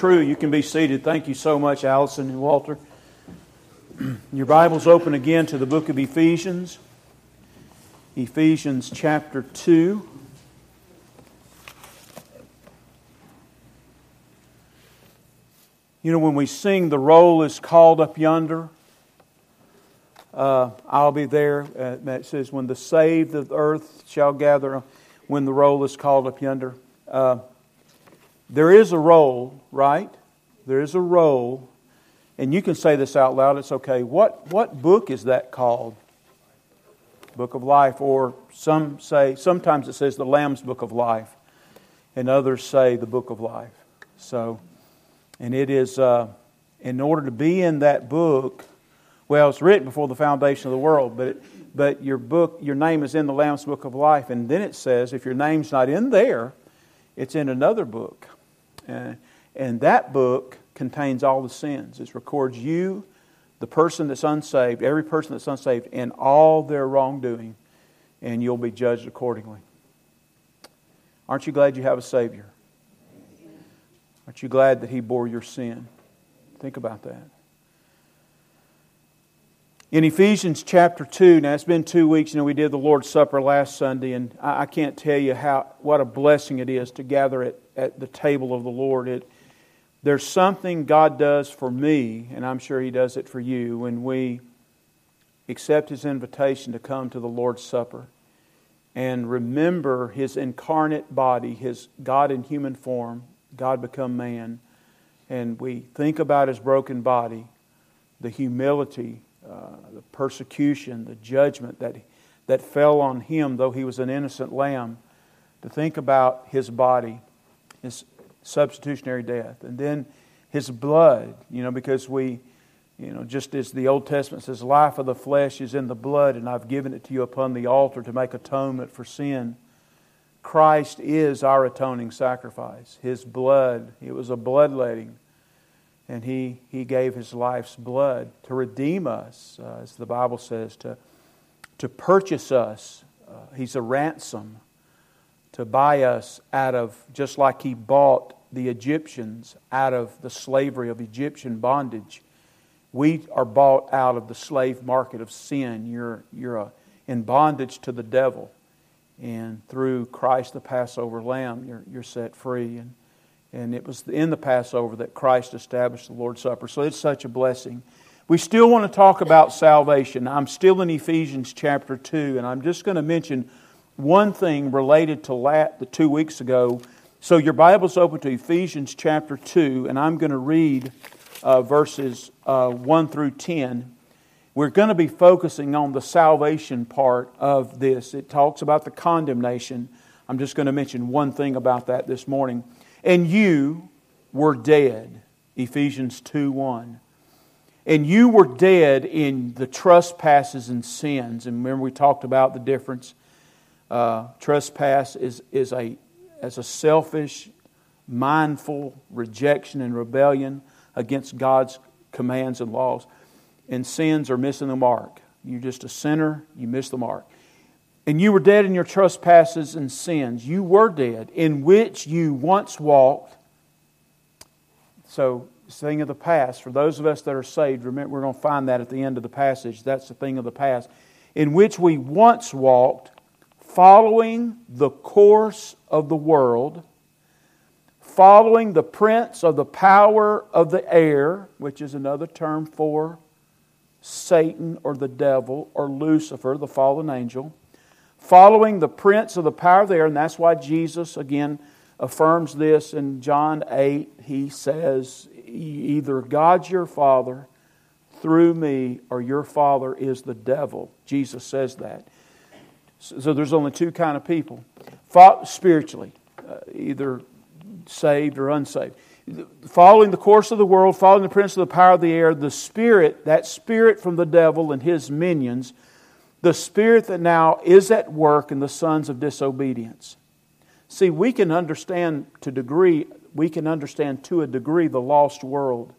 true. You can be seated. Thank you so much, Allison and Walter. Your Bible's open again to the book of Ephesians, Ephesians chapter 2. You know, when we sing, The Roll is Called Up Yonder, uh, I'll be there. Uh, it says, When the saved of the earth shall gather, when the roll is called up yonder. Uh, there is a roll, right? There is a roll, and you can say this out loud, it's okay. What, what book is that called? Book of Life, or some say, sometimes it says the Lamb's Book of Life, and others say the Book of Life. So, and it is, uh, in order to be in that book, well, it's written before the foundation of the world, but, it, but your book, your name is in the Lamb's Book of Life. And then it says, if your name's not in there, it's in another book. Uh, and that book contains all the sins. It records you, the person that's unsaved, every person that's unsaved, and all their wrongdoing, and you'll be judged accordingly. Aren't you glad you have a Savior? Aren't you glad that He bore your sin? Think about that. In Ephesians chapter 2, now it's been two weeks, you know, we did the Lord's Supper last Sunday, and I, can't tell you how what a blessing it is to gather at, at the table of the Lord. It, there's something God does for me, and I'm sure He does it for you, when we accept His invitation to come to the Lord's Supper and remember His incarnate body, His God in human form, God become man, and we think about His broken body, the humility uh, the persecution, the judgment that, that fell on him, though he was an innocent lamb, to think about his body, his substitutionary death, and then his blood, you know, because we, you know, just as the Old Testament says, life of the flesh is in the blood, and I've given it to you upon the altar to make atonement for sin. Christ is our atoning sacrifice. His blood, it was a bloodletting and he, he gave his life's blood to redeem us, uh, as the Bible says, to, to purchase us. Uh, he's a ransom to buy us out of, just like he bought the Egyptians out of the slavery of Egyptian bondage. We are bought out of the slave market of sin. You're, you're a, in bondage to the devil. And through Christ, the Passover lamb, you're, you're set free. And and it was in the Passover that Christ established the Lord's Supper. So it's such a blessing. We still want to talk about salvation. I'm still in Ephesians chapter 2, and I'm just going to mention one thing related to that. the two weeks ago. So your Bible's open to Ephesians chapter 2, and I'm going to read uh, verses uh, 1 through 10. We're going to be focusing on the salvation part of this. It talks about the condemnation. I'm just going to mention one thing about that this morning. And you were dead. Ephesians 2 1. And you were dead in the trespasses and sins. And remember, we talked about the difference. Uh, trespass is, is a, as a selfish, mindful rejection and rebellion against God's commands and laws. And sins are missing the mark. You're just a sinner, you miss the mark. And you were dead in your trespasses and sins. You were dead, in which you once walked. So, thing of the past. For those of us that are saved, remember, we're going to find that at the end of the passage. That's the thing of the past. In which we once walked, following the course of the world, following the prince of the power of the air, which is another term for Satan or the devil or Lucifer, the fallen angel following the prince of the power there, and that's why Jesus again affirms this in John 8. He says, Either God's your father through me, or your father is the devil. Jesus says that. So there's only two kind of people spiritually, uh, either saved or unsaved. Following the course of the world, following the prince of the power of the air, the spirit, that spirit from the devil and his minions, the spirit that now is at work in the sons of disobedience. See, we can understand to degree, we can understand to a degree the lost world.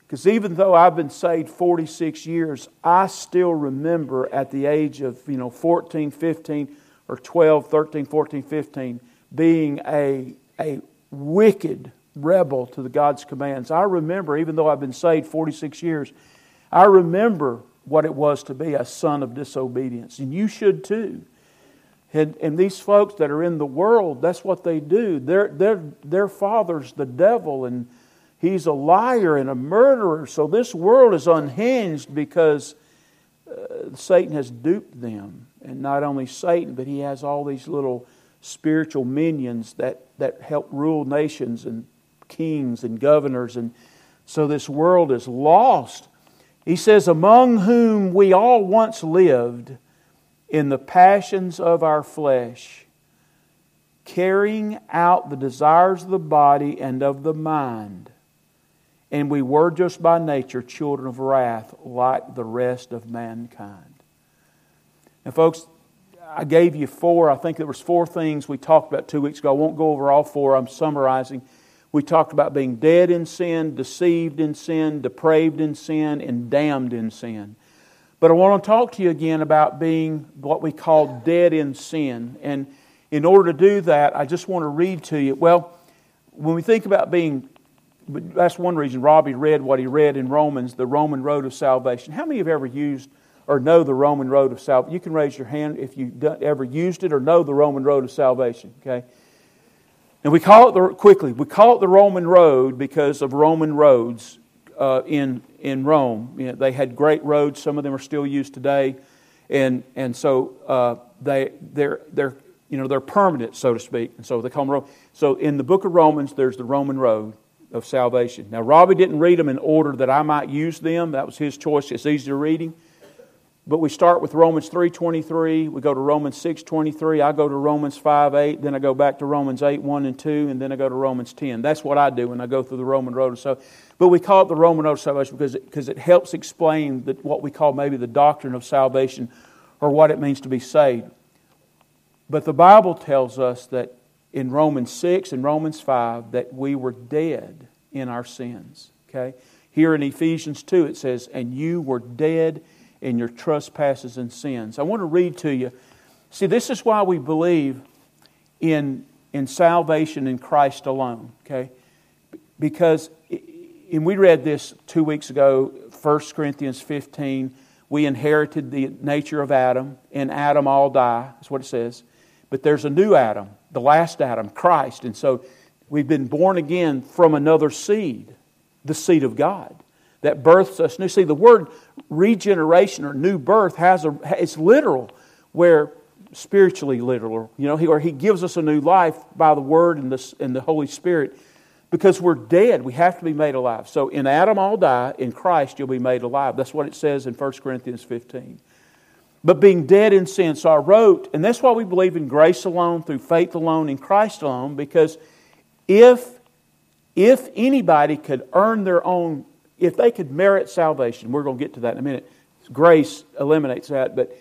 Because even though I've been saved 46 years, I still remember at the age of, you know, 14, 15, or 12, 13, 14, 15, being a, a wicked, rebel to the God's commands. I remember, even though I've been saved 46 years, I remember what it was to be a son of disobedience. And you should too. And, and these folks that are in the world, that's what they do. Their, their, their father's the devil, and he's a liar and a murderer. So this world is unhinged because uh, Satan has duped them. And not only Satan, but he has all these little spiritual minions that, that help rule nations and kings and governors. And so this world is lost. He says, Among whom we all once lived in the passions of our flesh, carrying out the desires of the body and of the mind. And we were just by nature children of wrath like the rest of mankind. And folks, I gave you four. I think there was four things we talked about two weeks ago. I won't go over all four. I'm summarizing. We talked about being dead in sin, deceived in sin, depraved in sin, and damned in sin. But I want to talk to you again about being what we call dead in sin. And in order to do that, I just want to read to you. Well, when we think about being, that's one reason Robbie read what he read in Romans, the Roman road of salvation. How many have ever used or know the Roman road of salvation? You can raise your hand if you've ever used it or know the Roman road of salvation, okay? And we call it the, quickly, we call it the Roman road because of Roman roads uh, in, in Rome. You know, they had great roads, some of them are still used today. And, and so uh, they, they're, they're, you know, they're permanent, so to speak. And so they call them Rome. So in the book of Romans, there's the Roman road of salvation. Now, Robbie didn't read them in order that I might use them. That was his choice. It's easier reading. But we start with Romans 3.23, we go to Romans 6.23, I go to Romans 5.8, then I go back to Romans 8, 1 and 2, and then I go to Romans 10. That's what I do when I go through the Roman road of salvation. But we call it the Roman road of salvation because it, because it helps explain the, what we call maybe the doctrine of salvation or what it means to be saved. But the Bible tells us that in Romans 6 and Romans 5 that we were dead in our sins. Okay? Here in Ephesians 2 it says, And you were dead in your trespasses and sins. I want to read to you. See, this is why we believe in, in salvation in Christ alone, okay? Because, and we read this two weeks ago, 1 Corinthians 15. We inherited the nature of Adam. In Adam, all die. That's what it says. But there's a new Adam, the last Adam, Christ. And so we've been born again from another seed, the seed of God that births us new. See, the word regeneration or new birth has a, it's literal, where spiritually literal, you know, where He gives us a new life by the Word and the, and the Holy Spirit because we're dead. We have to be made alive. So in Adam, all die. In Christ, you'll be made alive. That's what it says in 1 Corinthians 15. But being dead in sin. So I wrote, and that's why we believe in grace alone, through faith alone, in Christ alone, because if, if anybody could earn their own if they could merit salvation, we're going to get to that in a minute. Grace eliminates that, but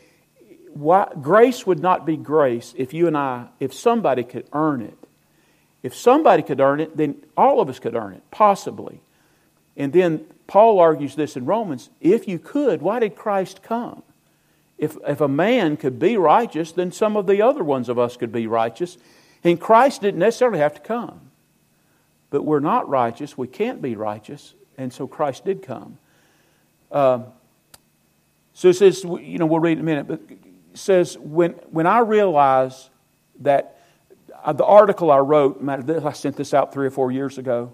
why, grace would not be grace if you and I, if somebody could earn it. If somebody could earn it, then all of us could earn it, possibly. And then Paul argues this in Romans if you could, why did Christ come? If, if a man could be righteous, then some of the other ones of us could be righteous. And Christ didn't necessarily have to come. But we're not righteous. We can't be righteous and so Christ did come. Uh, so it says, you know, we'll read in a minute, but it says, when, when I realized that uh, the article I wrote, I sent this out three or four years ago,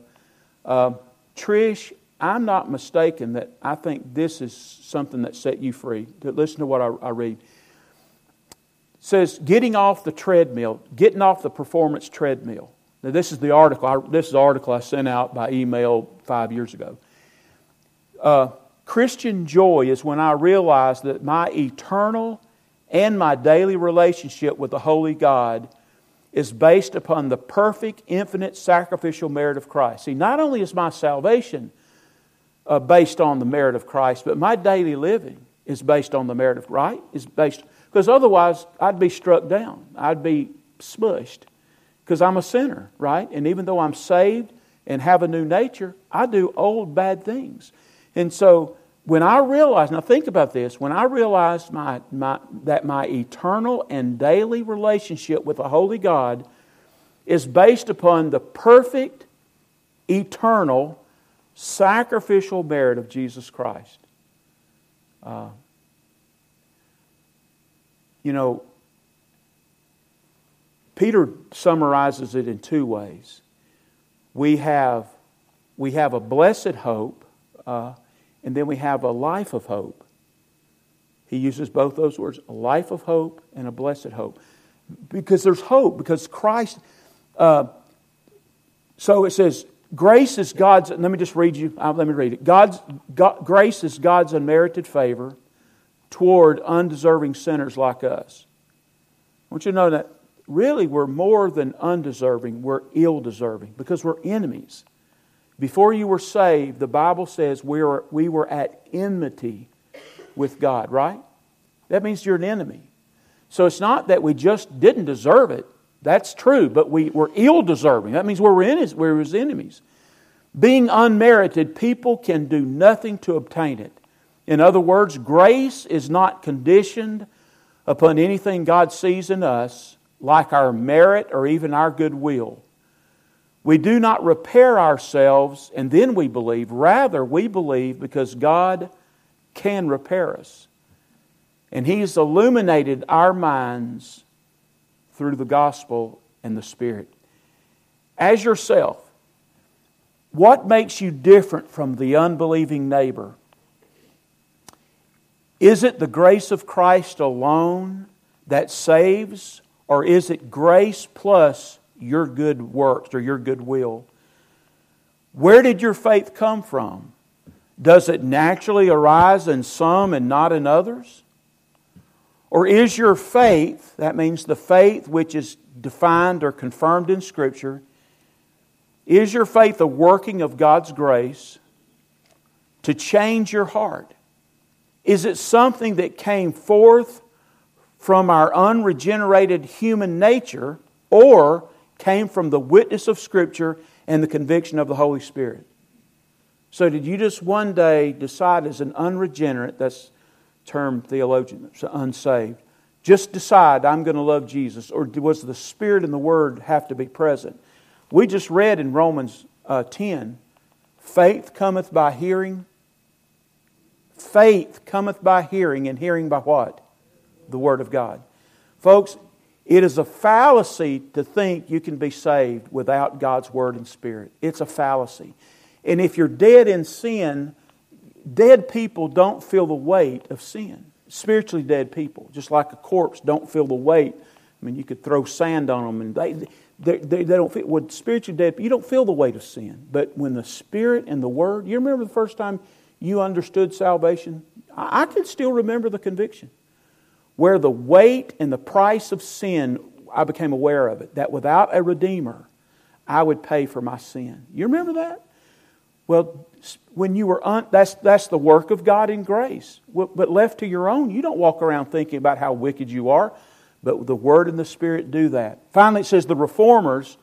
uh, Trish, I'm not mistaken that I think this is something that set you free. Listen to what I, I read. It says, getting off the treadmill, getting off the performance treadmill. Now, this is the article. I, this is the article I sent out by email five years ago. Uh, Christian joy is when I realize that my eternal and my daily relationship with the Holy God is based upon the perfect, infinite, sacrificial merit of Christ. See, not only is my salvation uh, based on the merit of Christ, but my daily living is based on the merit of right is based because otherwise I'd be struck down. I'd be smushed because I'm a sinner, right? And even though I'm saved and have a new nature, I do old bad things. And so when I realize, now think about this, when I realize my, my, that my eternal and daily relationship with the Holy God is based upon the perfect, eternal, sacrificial merit of Jesus Christ. Uh, you know, Peter summarizes it in two ways. We have, we have a blessed hope, uh, and then we have a life of hope. He uses both those words a life of hope and a blessed hope. Because there's hope, because Christ. Uh, so it says, grace is God's. Let me just read you. Uh, let me read it. God's God, grace is God's unmerited favor toward undeserving sinners like us. I want you to know that really we're more than undeserving, we're ill deserving because we're enemies. Before you were saved, the Bible says we were, we were at enmity with God, right? That means you're an enemy. So it's not that we just didn't deserve it. That's true, but we were ill deserving. That means we were, in we were his enemies. Being unmerited, people can do nothing to obtain it. In other words, grace is not conditioned upon anything God sees in us, like our merit or even our goodwill. We do not repair ourselves and then we believe. Rather, we believe because God can repair us. And He's illuminated our minds through the gospel and the Spirit. As yourself, what makes you different from the unbelieving neighbor? Is it the grace of Christ alone that saves, or is it grace plus your good works or your good will? Where did your faith come from? Does it naturally arise in some and not in others? Or is your faith, that means the faith which is defined or confirmed in Scripture, is your faith a working of God's grace to change your heart? Is it something that came forth from our unregenerated human nature or came from the witness of Scripture and the conviction of the Holy Spirit? So, did you just one day decide as an unregenerate, that's term theologian, unsaved, just decide I'm going to love Jesus? Or was the Spirit and the Word have to be present? We just read in Romans uh, 10 faith cometh by hearing. Faith cometh by hearing, and hearing by what? The Word of God. Folks, it is a fallacy to think you can be saved without God's Word and Spirit. It's a fallacy. And if you're dead in sin, dead people don't feel the weight of sin. Spiritually dead people, just like a corpse, don't feel the weight. I mean, you could throw sand on them and they, they, they, they don't feel, with spiritually dead, you don't feel the weight of sin. But when the Spirit and the Word, you remember the first time you understood salvation? I, I can still remember the conviction. Where the weight and the price of sin, I became aware of it, that without a Redeemer, I would pay for my sin. You remember that? Well, when you were un, that's that's the work of God in grace. But left to your own, you don't walk around thinking about how wicked you are. But the Word and the Spirit do that. Finally, it says the reformers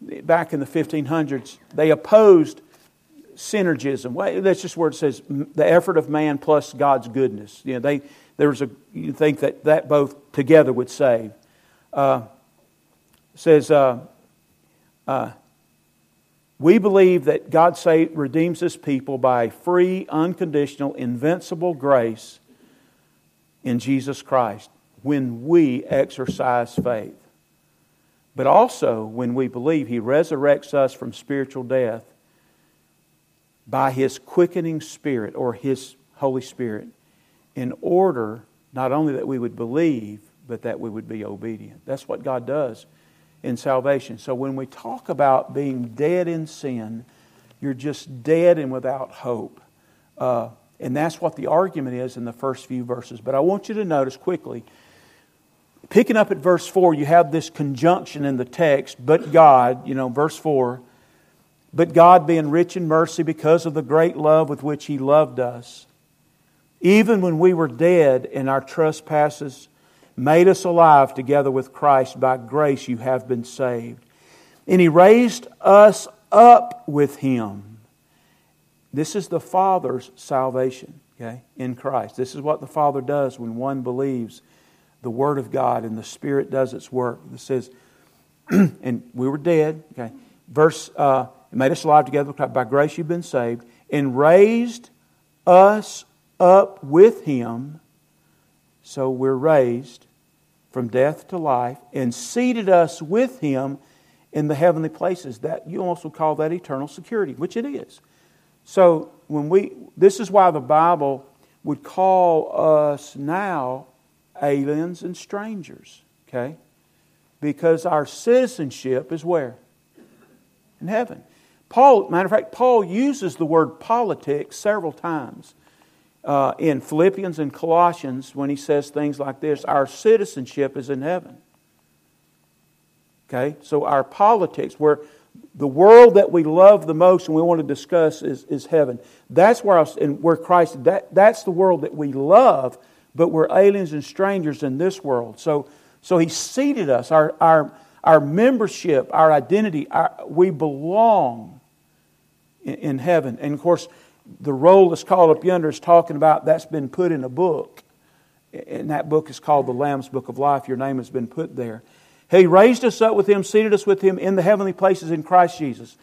back in the 1500s they opposed synergism. That's just where it says the effort of man plus God's goodness. You know, they there was a you think that that both together would save. Uh, says. Uh, uh, we believe that God save, redeems his people by free, unconditional, invincible grace in Jesus Christ when we exercise faith. But also when we believe he resurrects us from spiritual death by his quickening spirit or his Holy Spirit in order not only that we would believe, but that we would be obedient. That's what God does in salvation. So when we talk about being dead in sin, you're just dead and without hope. Uh, and that's what the argument is in the first few verses. But I want you to notice quickly, picking up at verse 4, you have this conjunction in the text, but God, you know, verse 4, but God being rich in mercy because of the great love with which He loved us, even when we were dead in our trespasses made us alive together with Christ. By grace you have been saved. And He raised us up with Him. This is the Father's salvation, okay, in Christ. This is what the Father does when one believes the Word of God and the Spirit does its work. It says, and we were dead, okay. Verse, uh, made us alive together by grace you've been saved, and raised us up with him. So we're raised from death to life, and seated us with him in the heavenly places. That you also call that eternal security, which it is. So when we this is why the Bible would call us now aliens and strangers, okay? Because our citizenship is where? In heaven. Paul, matter of fact, Paul uses the word politics several times uh, in Philippians and Colossians when he says things like this Our citizenship is in heaven. Okay? So our politics, where the world that we love the most and we want to discuss is, is heaven. That's where, I, and where Christ, that, that's the world that we love, but we're aliens and strangers in this world. So, so He seated us, our, our, our membership, our identity, our, we belong in, in heaven. And of course, the roll that's called up yonder is talking about that's been put in a book. And that book is called the Lamb's Book of Life. Your name has been put there. He raised us up with Him, seated us with Him in the heavenly places in Christ Jesus.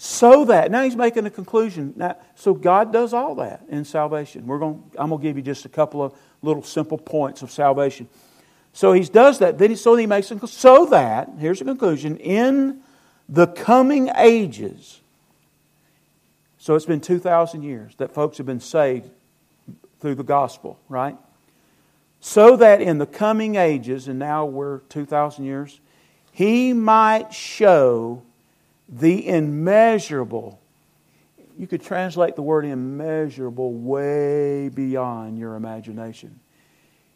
So that, now he's making a conclusion. Now, so God does all that in salvation. We're going, I'm going to give you just a couple of little simple points of salvation. So he does that. Then he, so he makes a, so that, here's the conclusion, in the coming ages, so it's been 2,000 years that folks have been saved through the gospel, right? So that in the coming ages, and now we're 2,000 years, he might show the immeasurable. You could translate the word immeasurable way beyond your imagination.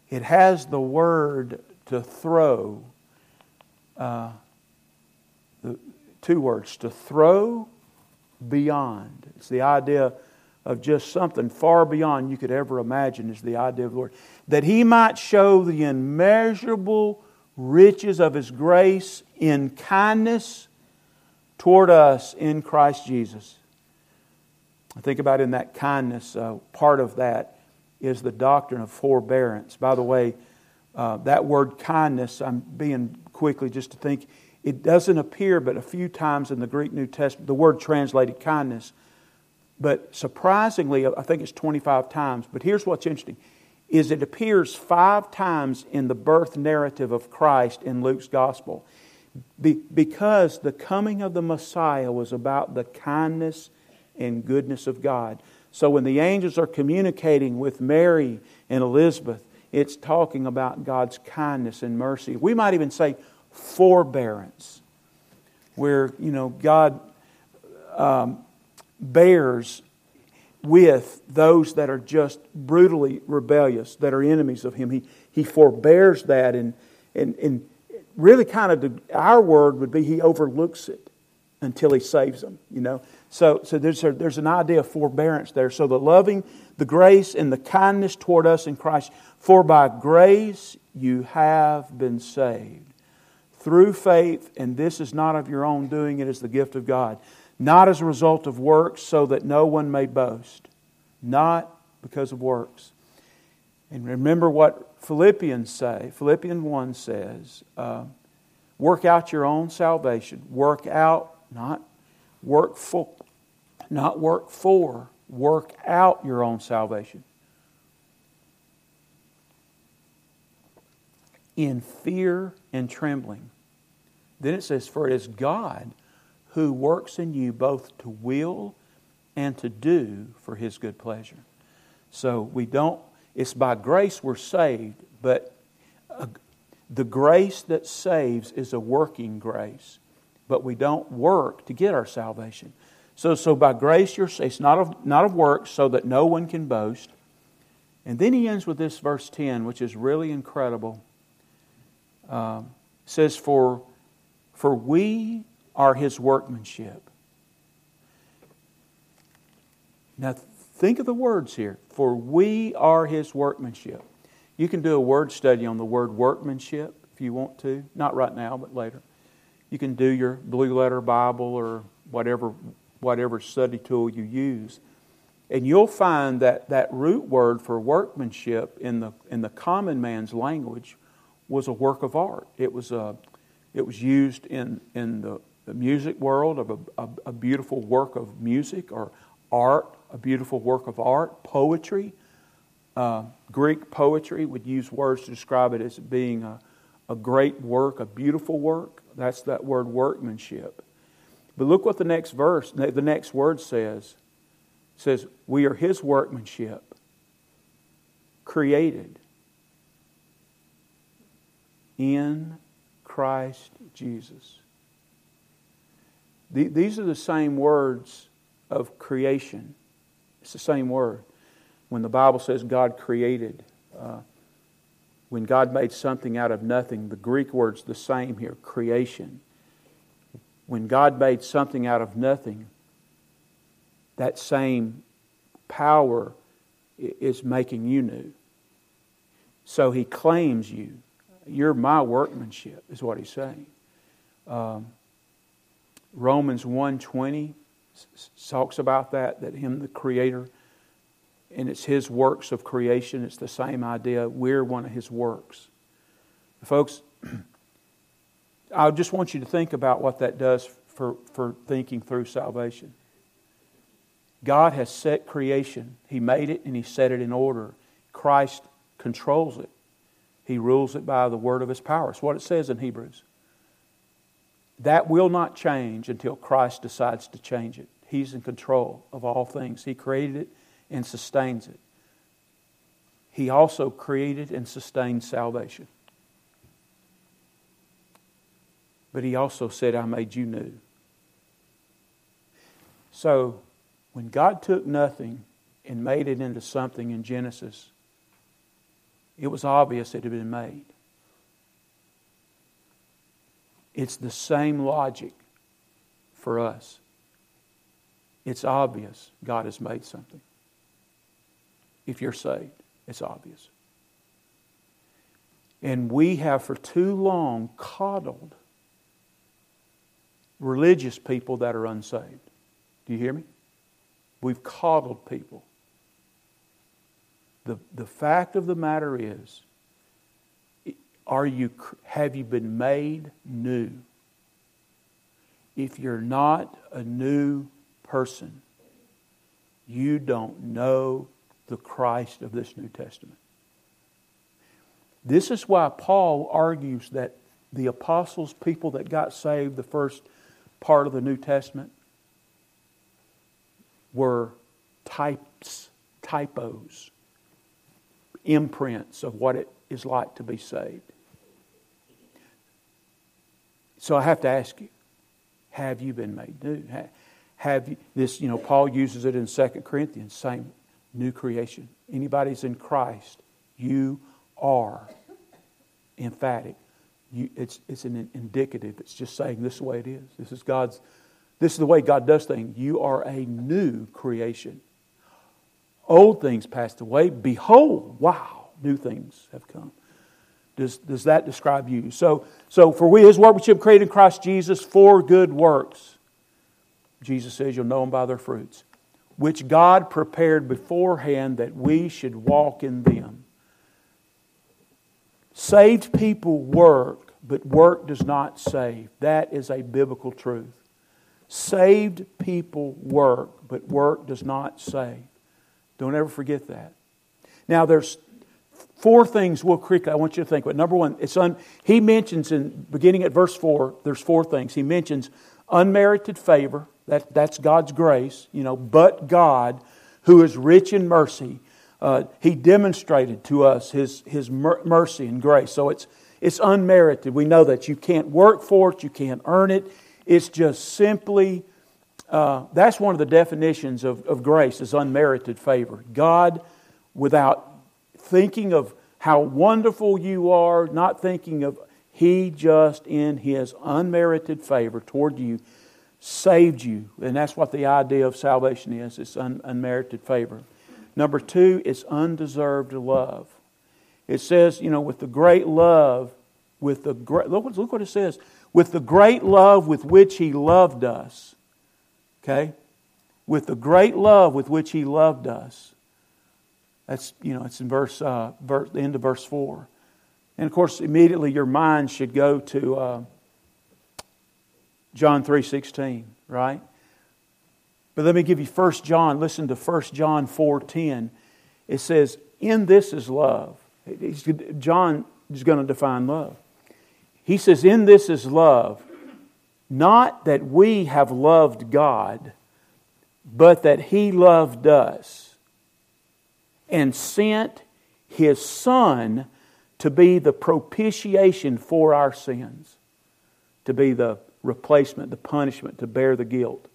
It has the word to throw, uh, the, two words, to throw beyond. It's the idea of just something far beyond you could ever imagine, is the idea of the Lord. That He might show the immeasurable riches of His grace in kindness toward us in Christ Jesus. I think about in that kindness, uh, part of that is the doctrine of forbearance. By the way, uh, that word kindness, I'm being quickly just to think, it doesn't appear but a few times in the Greek New Testament, the word translated kindness. But surprisingly, I think it's 25 times. But here's what's interesting is it appears five times in the birth narrative of Christ in Luke's gospel. Be, because the coming of the Messiah was about the kindness and goodness of God. So when the angels are communicating with Mary and Elizabeth, it's talking about God's kindness and mercy. We might even say forbearance, where, you know, God um, bears with those that are just brutally rebellious, that are enemies of Him. He, he forbears that, and, and, and really kind of the, our word would be He overlooks it until He saves them, you know. So, so there's, a, there's an idea of forbearance there. So the loving, the grace, and the kindness toward us in Christ. For by grace you have been saved through faith, and this is not of your own doing, it is the gift of God. Not as a result of works, so that no one may boast. Not because of works. And remember what Philippians say. Philippians 1 says, uh, work out your own salvation. Work out, not work for, not work for, work out your own salvation. In fear and trembling. Then it says, For it is God who works in you both to will and to do for his good pleasure. So we don't, it's by grace we're saved, but the grace that saves is a working grace. But we don't work to get our salvation. So, so by grace you're saved. It's not of, not of works so that no one can boast. And then he ends with this verse 10, which is really incredible. Um, says, For for we are his workmanship. Now, think of the words here. For we are his workmanship. You can do a word study on the word workmanship if you want to. Not right now, but later. You can do your blue letter Bible or whatever, whatever study tool you use. And you'll find that that root word for workmanship in the, in the common man's language was a work of art. It was a, it was used in, in the the music world of a, a, a beautiful work of music or art, a beautiful work of art, poetry. Uh, Greek poetry would use words to describe it as being a, a great work, a beautiful work. That's that word workmanship. But look what the next verse, the next word says. It says, We are his workmanship, created in Christ Jesus. These are the same words of creation. It's the same word. When the Bible says God created, uh, when God made something out of nothing, the Greek word's the same here creation. When God made something out of nothing, that same power is making you new. So he claims you. You're my workmanship, is what he's saying. Um, Romans 1.20 talks about that, that him, the creator, and it's his works of creation. It's the same idea. We're one of his works. Folks, I just want you to think about what that does for, for thinking through salvation. God has set creation. He made it and He set it in order. Christ controls it. He rules it by the word of His power. It's what it says in Hebrews. That will not change until Christ decides to change it. He's in control of all things. He created it and sustains it. He also created and sustained salvation. But He also said, I made you new. So, when God took nothing and made it into something in Genesis, it was obvious it had been made. It's the same logic for us. It's obvious God has made something. If you're saved, it's obvious. And we have for too long coddled religious people that are unsaved. Do you hear me? We've coddled people. The, the fact of the matter is, are you, have you been made new? If you're not a new person, you don't know the Christ of this New Testament. This is why Paul argues that the apostles, people that got saved the first part of the New Testament, were types, typos, imprints of what it is like to be saved. So I have to ask you, have you been made new? Have you, this, you know, Paul uses it in 2 Corinthians, same new creation. Anybody's in Christ, you are emphatic. You, it's, it's an indicative. It's just saying this is the way it is. This is God's this is the way God does things. You are a new creation. Old things passed away. Behold, wow, new things have come. Does, does that describe you? So, so for we, his workmanship created in Christ Jesus for good works. Jesus says you'll know them by their fruits, which God prepared beforehand that we should walk in them. Saved people work, but work does not save. That is a biblical truth. Saved people work, but work does not save. Don't ever forget that. Now, there's four things real quickly I want you to think about. Number one, it's un, he mentions in beginning at verse four, there's four things. He mentions unmerited favor, that, that's God's grace, you know, but God, who is rich in mercy, uh, he demonstrated to us his, his mercy and grace. So it's, it's unmerited. We know that you can't work for it, you can't earn it. It's just simply, uh, that's one of the definitions of, of grace is unmerited favor. God, without thinking of how wonderful you are, not thinking of He just in His unmerited favor toward you saved you. And that's what the idea of salvation is it's un- unmerited favor. Number two, it's undeserved love. It says, you know, with the great love, with the great, look, look what it says with the great love with which He loved us. Okay? With the great love with which He loved us. That's, you know, it's in verse, uh, verse the end of verse 4. And of course, immediately your mind should go to uh, John 3.16, right? But let me give you 1 John. Listen to 1 John 4.10. It says, in this is love. John is going to define love. He says, in this is love, not that we have loved God, but that He loved us and sent His Son to be the propitiation for our sins, to be the replacement, the punishment, to bear the guilt.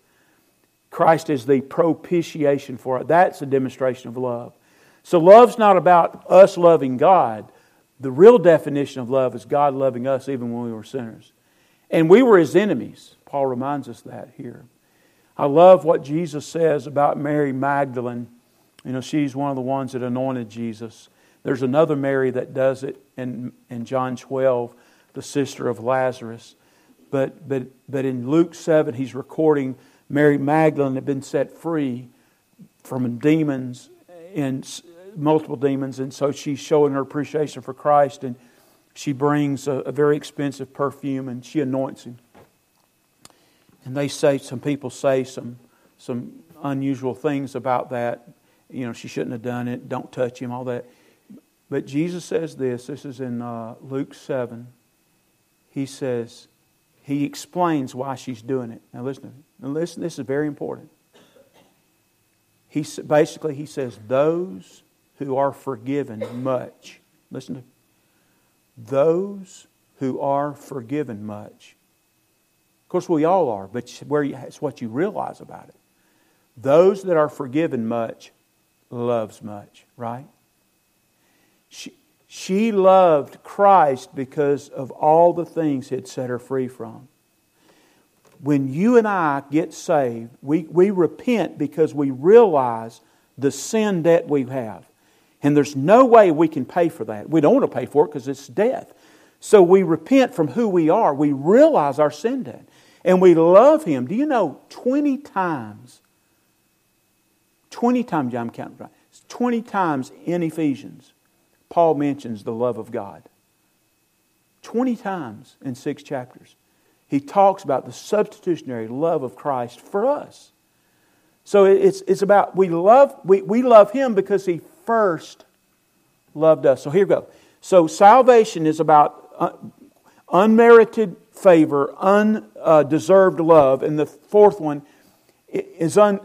Christ is the propitiation for it. That's a demonstration of love. So, love's not about us loving God. The real definition of love is God loving us even when we were sinners. And we were his enemies. Paul reminds us that here. I love what Jesus says about Mary Magdalene. You know, she's one of the ones that anointed Jesus. There's another Mary that does it in, in John 12, the sister of Lazarus. But, but, but in Luke 7, he's recording Mary Magdalene had been set free from demons and multiple demons, and so she's showing her appreciation for Christ, and she brings a, a very expensive perfume and she anoints him. And they say, some people say some, some unusual things about that. You know, she shouldn't have done it, don't touch him, all that. But Jesus says this this is in uh, Luke 7. He says, He explains why she's doing it. Now listen to me. Now listen, this is very important. He, basically, he says, Those who are forgiven much. Listen to me. Those who are forgiven much. Of course, we all are, but where you, it's what you realize about it. Those that are forgiven much loves much, right? She, she loved Christ because of all the things He had set her free from. When you and I get saved, we, we repent because we realize the sin debt we have. And there's no way we can pay for that. We don't want to pay for it because it's death. So we repent from who we are. We realize our sin debt. And we love Him. Do you know 20 times, 20 times, I'm counting right, 20 times in Ephesians, Paul mentions the love of God. 20 times in six chapters. He talks about the substitutionary love of Christ for us. So it's, it's about we love, we, we love Him because He first loved us. So here we go. So salvation is about uh, unmerited favor, undeserved love. And the fourth one is, un,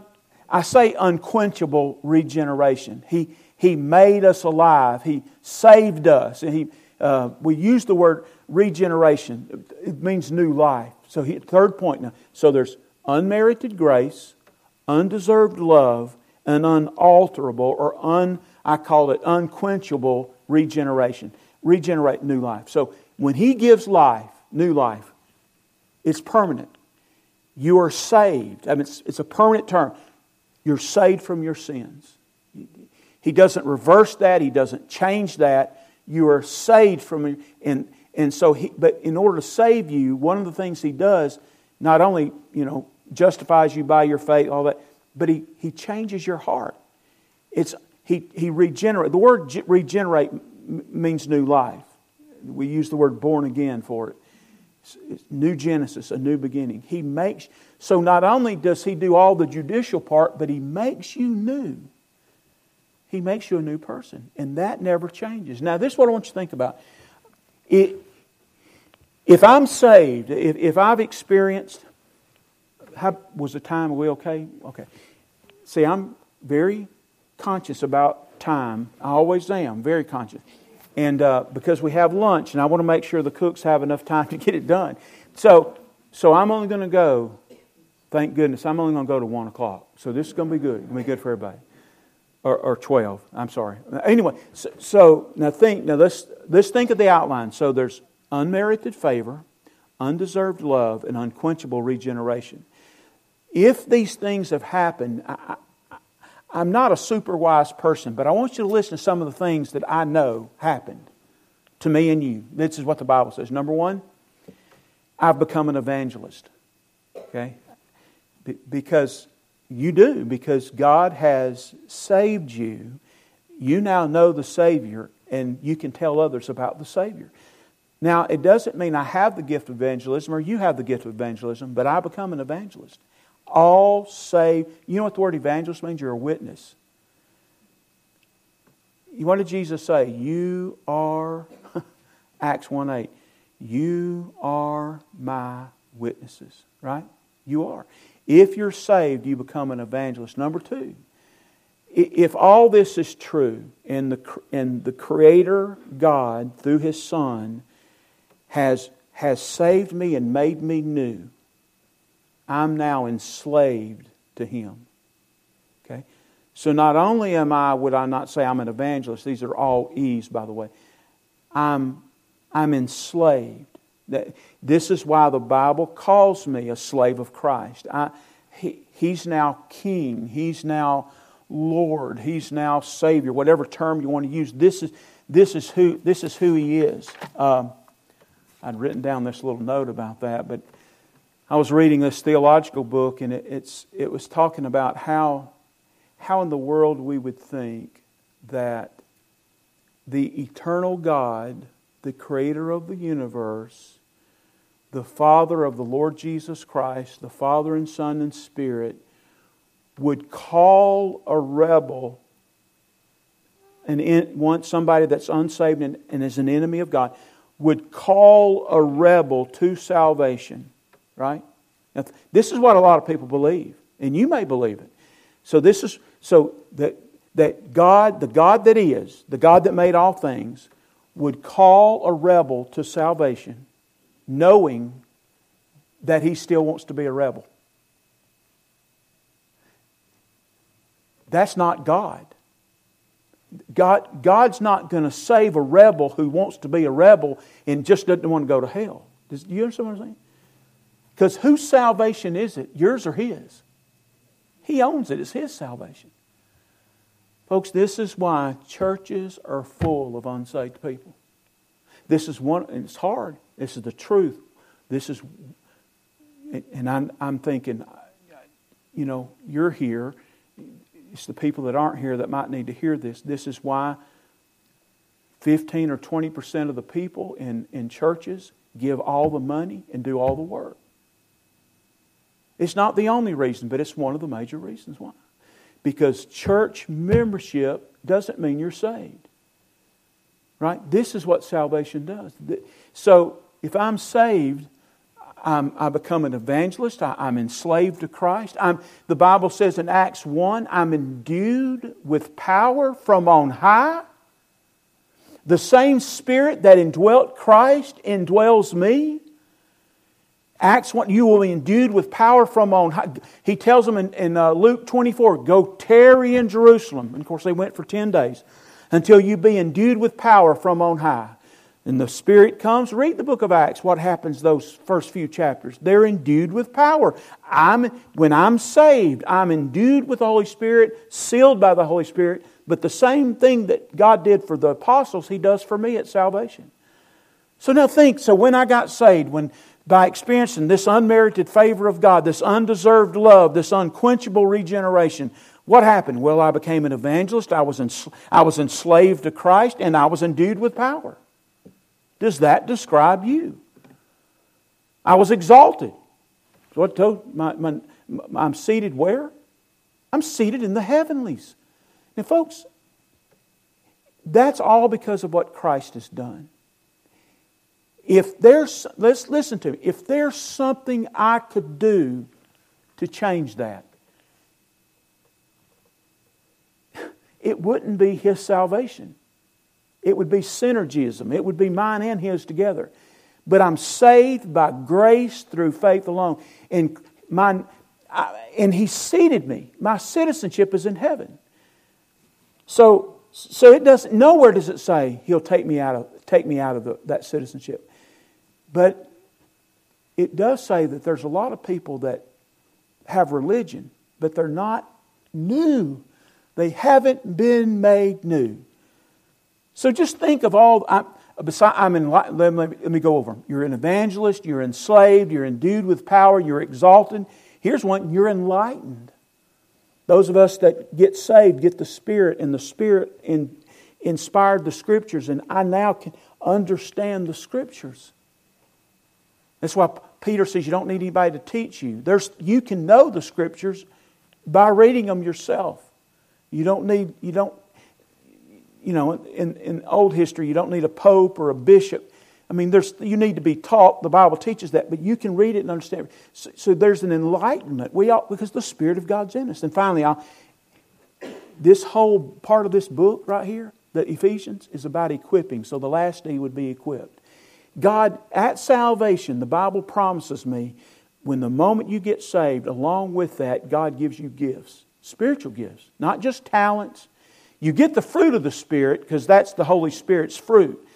I say, unquenchable regeneration. He, he made us alive, He saved us. And he, uh, we use the word regeneration, it means new life. So, he, third point now. So there's unmerited grace, undeserved love, and unalterable or un, I call it unquenchable regeneration. Regenerate new life. So when He gives life, new life. It's permanent. You are saved. I mean, it's, it's a permanent term. You're saved from your sins. He doesn't reverse that, He doesn't change that. You are saved from and and so he but in order to save you, one of the things he does, not only, you know, justifies you by your faith, all that, but he, he changes your heart. It's he he regenerate. The word regenerate means new life. We use the word born again for it. It's new Genesis, a new beginning. He makes so not only does he do all the judicial part, but he makes you new. He makes you a new person, and that never changes. Now, this is what I want you to think about. It, if I'm saved, if, if I've experienced, how, was the time, are we okay? Okay. See, I'm very conscious about time. I always am, very conscious and uh, because we have lunch, and I want to make sure the cooks have enough time to get it done. So, so I'm only going to go. Thank goodness, I'm only going to go to one o'clock. So this is going to be good. It's going to be good for everybody. Or, or twelve. I'm sorry. Anyway, so, so now think. Now let's let's think of the outline. So there's unmerited favor, undeserved love, and unquenchable regeneration. If these things have happened, I, I'm not a super wise person, but I want you to listen to some of the things that I know happened to me and you. This is what the Bible says. Number one, I've become an evangelist. Okay? Because you do, because God has saved you. You now know the Savior, and you can tell others about the Savior. Now, it doesn't mean I have the gift of evangelism or you have the gift of evangelism, but I become an evangelist. All saved. You know what the word evangelist means? You're a witness. What did Jesus say? You are, Acts 1 8, you are my witnesses, right? You are. If you're saved, you become an evangelist. Number two, if all this is true and the, and the Creator God, through His Son, has, has saved me and made me new, I'm now enslaved to Him. Okay? So not only am I, would I not say I'm an evangelist, these are all E's, by the way, I'm, I'm enslaved. This is why the Bible calls me a slave of Christ. I, he, he's now king. He's now Lord. He's now Savior. Whatever term you want to use. This is, this is, who, this is who He is. Um, I'd written down this little note about that, but I was reading this theological book, and it, it's, it was talking about how, how in the world we would think that the eternal God, the creator of the universe, the Father of the Lord Jesus Christ, the Father and Son and Spirit, would call a rebel and want somebody that's unsaved and, and is an enemy of God, would call a rebel to salvation, right? Now, this is what a lot of people believe, and you may believe it. So this is so that that God, the God that is, the God that made all things, would call a rebel to salvation knowing that he still wants to be a rebel. That's not God. God God's not going to save a rebel who wants to be a rebel and just doesn't want to go to hell. Do you understand what I'm saying? Because whose salvation is it? Yours or his? He owns it. It's his salvation. Folks, this is why churches are full of unsaved people. This is one, and it's hard. This is the truth. This is, and I'm, I'm thinking, you know, you're here. It's the people that aren't here that might need to hear this. This is why 15 or 20% of the people in, in churches give all the money and do all the work. It's not the only reason, but it's one of the major reasons why. Because church membership doesn't mean you're saved. Right? This is what salvation does. So if I'm saved, I'm, i become an evangelist. I, am enslaved to Christ. I'm, the Bible says in Acts 1 I'm endued with power from on high. The same Spirit that indwelt Christ indwells me. Acts 1, you will be endued with power from on high. He tells them in, in uh, Luke 24, go tarry in Jerusalem. And of course, they went for 10 days until you be endued with power from on high. And the Spirit comes. Read the book of Acts, what happens those first few chapters. They're endued with power. I'm, when I'm saved, I'm endued with the Holy Spirit, sealed by the Holy Spirit. But the same thing that God did for the apostles, He does for me at salvation. So now think so when I got saved, when by experiencing this unmerited favor of God, this undeserved love, this unquenchable regeneration, what happened? Well, I became an evangelist. I was, I was enslaved to Christ, and I was endued with power. Does that describe you? I was exalted. What told my, my, I'm seated where? I'm seated in the heavenlies. Now, folks, that's all because of what Christ has done. If there's, let's listen to me, if there's something I could do to change that, it wouldn't be His salvation. It would be synergism. It would be mine and His together. But I'm saved by grace through faith alone. And, my, I, and He seated me. My citizenship is in heaven. So, so it doesn't, nowhere does it say He'll take me out of, take me out of the, that citizenship. But it does say that there's a lot of people that have religion, but they're not new. They haven't been made new. So just think of all. I'm, I'm in, let, me, let me go over them. You're an evangelist, you're enslaved, you're endued with power, you're exalted. Here's one you're enlightened. Those of us that get saved get the Spirit, and the Spirit in, inspired the scriptures, and I now can understand the scriptures. That's why Peter says you don't need anybody to teach you. There's, you can know the scriptures by reading them yourself. You don't need, you don't, you know, in, in old history, you don't need a pope or a bishop. I mean, there's, you need to be taught. The Bible teaches that, but you can read it and understand. So, so there's an enlightenment. We all, because the Spirit of God's in us. And finally, I'll, this whole part of this book right here, the Ephesians, is about equipping. So the last D would be equipped. God, at salvation, the Bible promises me, when the moment you get saved, along with that, God gives you gifts, spiritual gifts, not just talents. You get the fruit of the Spirit because that's the Holy Spirit's fruit,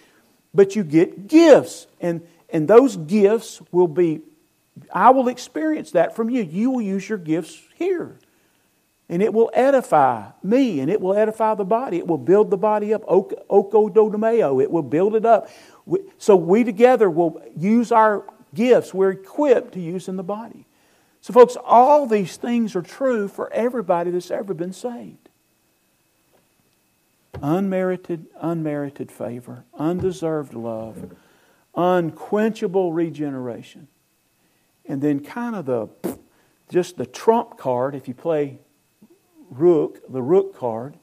but you get gifts. And, and those gifts will be, I will experience that from you. You will use your gifts here. And it will edify me and it will edify the body. It will build the body up. Oikodomeo. It will build it up. So we together will use our gifts we're equipped to use in the body. So, folks, all these things are true for everybody that's ever been saved. Unmerited, unmerited favor, undeserved love, unquenchable regeneration. And then, kind of the just the trump card, if you play rook, the rook card,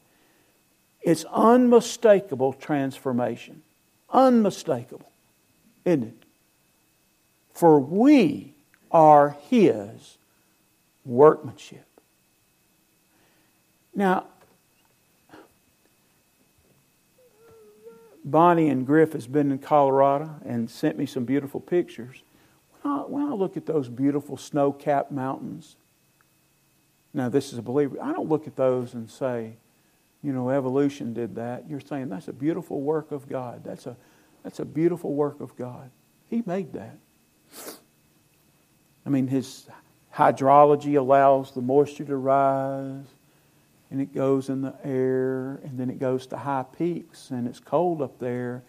it's unmistakable transformation. Unmistakable, isn't it? For we are His workmanship. Now, Bonnie and Griff has been in Colorado and sent me some beautiful pictures. When I, when I look at those beautiful snow-capped mountains, now this is a believer. I don't look at those and say, you know, evolution did that. You're saying that's a beautiful work of God. That's a, that's a beautiful work of God. He made that. I mean, his hydrology allows the moisture to rise, and it goes in the air, and then it goes to high peaks, and it's cold up there,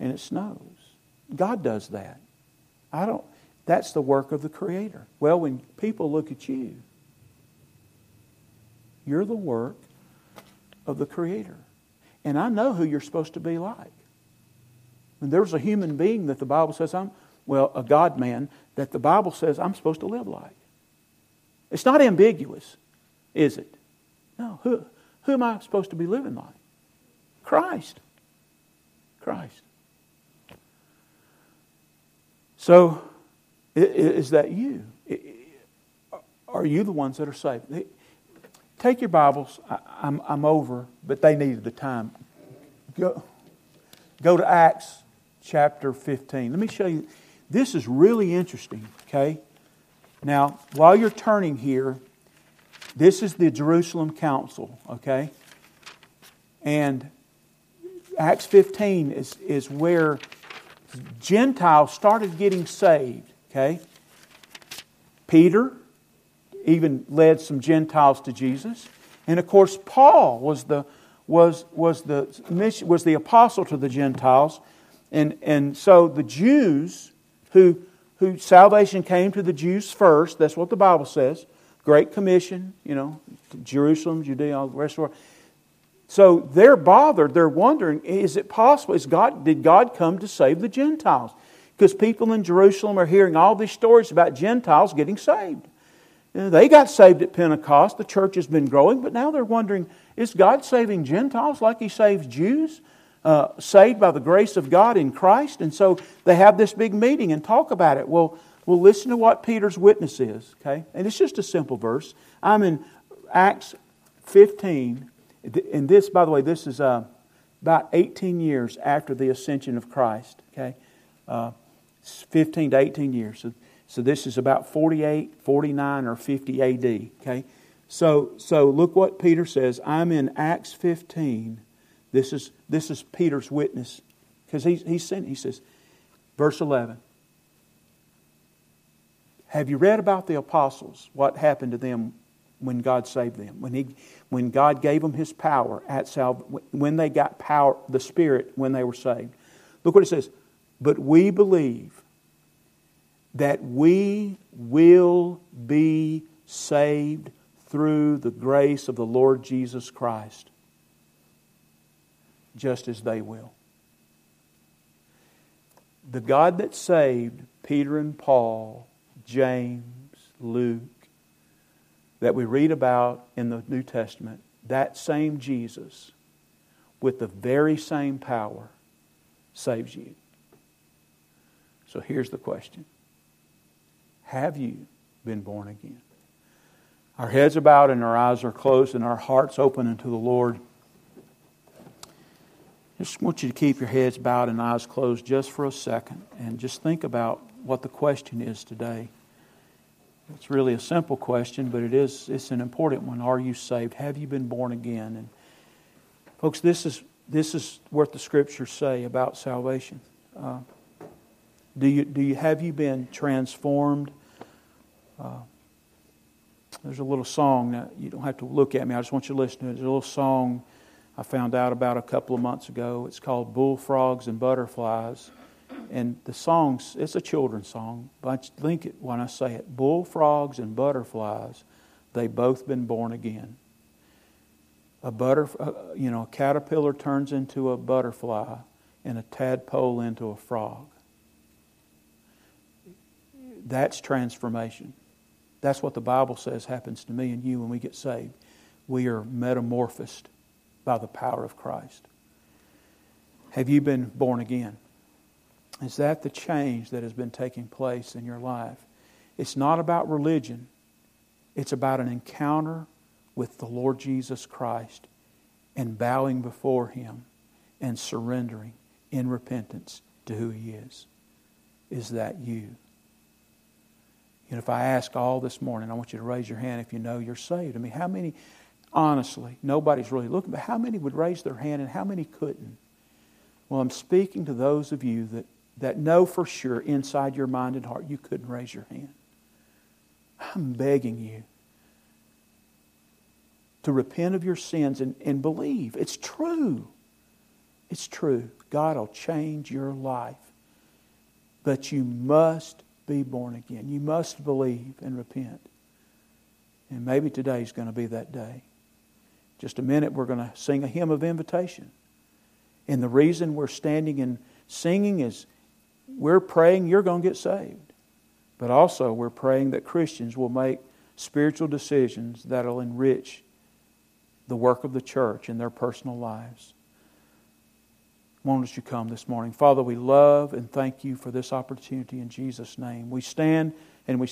and it snows. God does that. I don't. That's the work of the Creator. Well, when people look at you, you're the work of the Creator. And I know who you're supposed to be like. When there's a human being that the Bible says I'm, well, a God man, that the Bible says I'm supposed to live like. It's not ambiguous, is it? No. Who, who am I supposed to be living like? Christ. Christ. So, is that you? Are you the ones that are saved? Take your Bibles. I, am I'm, I'm over, but they needed the time. Go, go to Acts chapter 15. Let me show you. This is really interesting, okay? Now, while you're turning here, this is the Jerusalem Council, okay? And Acts 15 is, is where Gentiles started getting saved, okay? Peter, even led some Gentiles to Jesus. And of course, Paul was the, was, was the, mission, was the apostle to the Gentiles. And, and so the Jews who, who salvation came to the Jews first, that's what the Bible says. Great Commission, you know, Jerusalem, Judea, all the rest of the world. So they're bothered. They're wondering, is it possible? Is God, did God come to save the Gentiles? Because people in Jerusalem are hearing all these stories about Gentiles getting saved. They got saved at Pentecost. The church has been growing, but now they're wondering is God saving Gentiles like He saves Jews? Uh, saved by the grace of God in Christ? And so they have this big meeting and talk about it. Well, we'll listen to what Peter's witness is, okay? And it's just a simple verse. I'm in Acts 15. And this, by the way, this is uh, about 18 years after the ascension of Christ, okay? Uh, 15 to 18 years. So so this is about 48, 49, or 50 AD. Okay? So, so look what Peter says. I'm in Acts 15. This is, this is Peter's witness. Because he's, he's sent, he says, verse 11. Have you read about the apostles? What happened to them when God saved them? When, he, when God gave them His power at salvation, when they got power, the Spirit, when they were saved. Look what it says. But we believe that we will be saved through the grace of the Lord Jesus Christ. just as they will. The God that saved Peter and Paul, James, Luke, that we read about in the New Testament, that same Jesus, with the very same power, saves you. So here's the question Have you been born again? Our heads are bowed and our eyes are closed and our hearts open unto the Lord. Just want you to keep your heads bowed and eyes closed just for a second and just think about what the question is today. It's really a simple question, but it is it's an important one. Are you saved? Have you been born again? And folks, this is this is what the scriptures say about salvation. Uh, do you do you have you been transformed? Uh, there's a little song that you don't have to look at me. I just want you to listen to it. There's a little song I found out about a couple of months ago. It's called Bullfrogs and Butterflies. And the song's, it's a children's song, but I think it when I say it. Bullfrogs and butterflies, they've both been born again. A butter, uh, you know, a caterpillar turns into a butterfly and a tadpole into a frog. That's transformation. That's what the Bible says happens to me and you when we get saved. We are metamorphosed by the power of Christ. Have you been born again? Is that the change that has been taking place in your life? It's not about religion, it's about an encounter with the Lord Jesus Christ and bowing before Him and surrendering in repentance to who He is. Is that you? And if I ask all this morning, I want you to raise your hand if you know you're saved. I mean, how many, honestly, nobody's really looking, but how many would raise their hand and how many couldn't? Well, I'm speaking to those of you that, that know for sure inside your mind and heart you couldn't raise your hand. I'm begging you to repent of your sins and, and believe. It's true. It's true. God will change your life. But you must be born again. You must believe and repent. And maybe today's going to be that day. Just a minute, we're going to sing a hymn of invitation. And the reason we're standing and singing is we're praying you're going to get saved. But also, we're praying that Christians will make spiritual decisions that'll enrich the work of the church in their personal lives. Won't you come this morning. Father, we love and thank you for this opportunity in Jesus' name. We stand and we